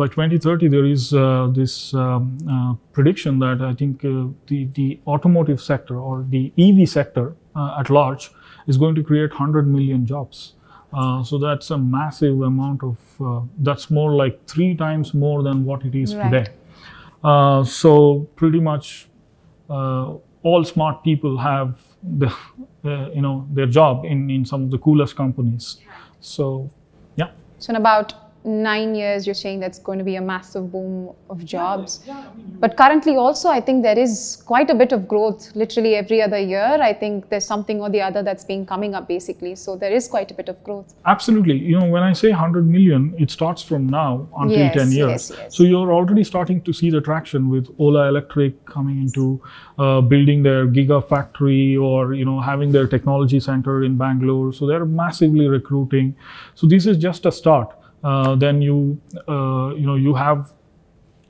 by 2030, there is uh, this um, uh, prediction that I think uh, the, the automotive sector or the EV sector uh, at large is going to create 100 million jobs. Uh, so that's a massive amount of, uh, that's more like three times more than what it is Right. today. so pretty much all smart people have the, you know, their job in, in some of the coolest companies. So yeah. So in about nine years, you're saying that's going to be a massive boom of jobs. But currently, also, I think there is quite a bit of growth. Literally every other year, I think there's something or the other that's been coming up, basically. So there is quite a bit of growth. Absolutely. You know, when I say 100 million, it starts from now until Yes, 10 years. yes, yes. So you're already starting to see the traction with Ola Electric coming into uh, building their gigafactory or, you know, having their technology center in Bangalore. So they're massively recruiting. So this is just a start. Uh, then you, uh, you know, you have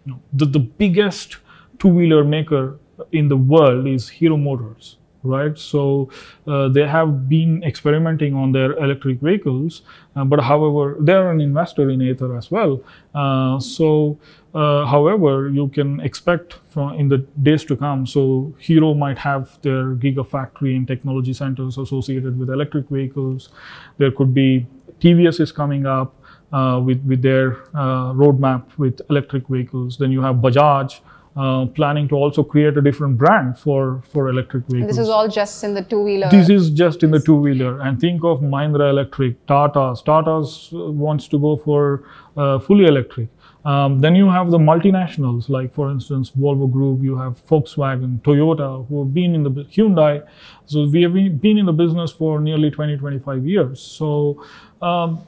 you know, the, the biggest two-wheeler maker in the world is Hero Motors, right? So uh, they have been experimenting on their electric vehicles, uh, but however, they're an investor in Ather as well. Uh, so, uh, however, you can expect from in the days to come. So Hero might have their gigafactory and technology centers associated with electric vehicles. There could be TVS is coming up uh, with with their uh, roadmap with electric vehicles. Then you have Bajaj uh, planning to also create a different brand for for electric And vehicles. this is all just in the two wheeler. This is just in the two wheeler. And think of Mahindra Electric, Tata's. Tata's wants to go for uh, fully electric. Um, then you have the multinationals, like for instance, Volvo Group, you have Volkswagen, Toyota, who have been in the Hyundai. So we have been been in the business for nearly 20, 25 years. So um,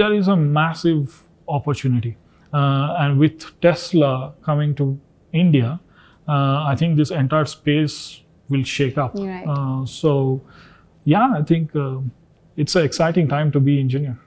there is a massive opportunity. Uh, and with Tesla coming to India, uh, I think this entire space will shake up. Right. Uh, so, yeah, I think uh, it's an exciting time to be engineer.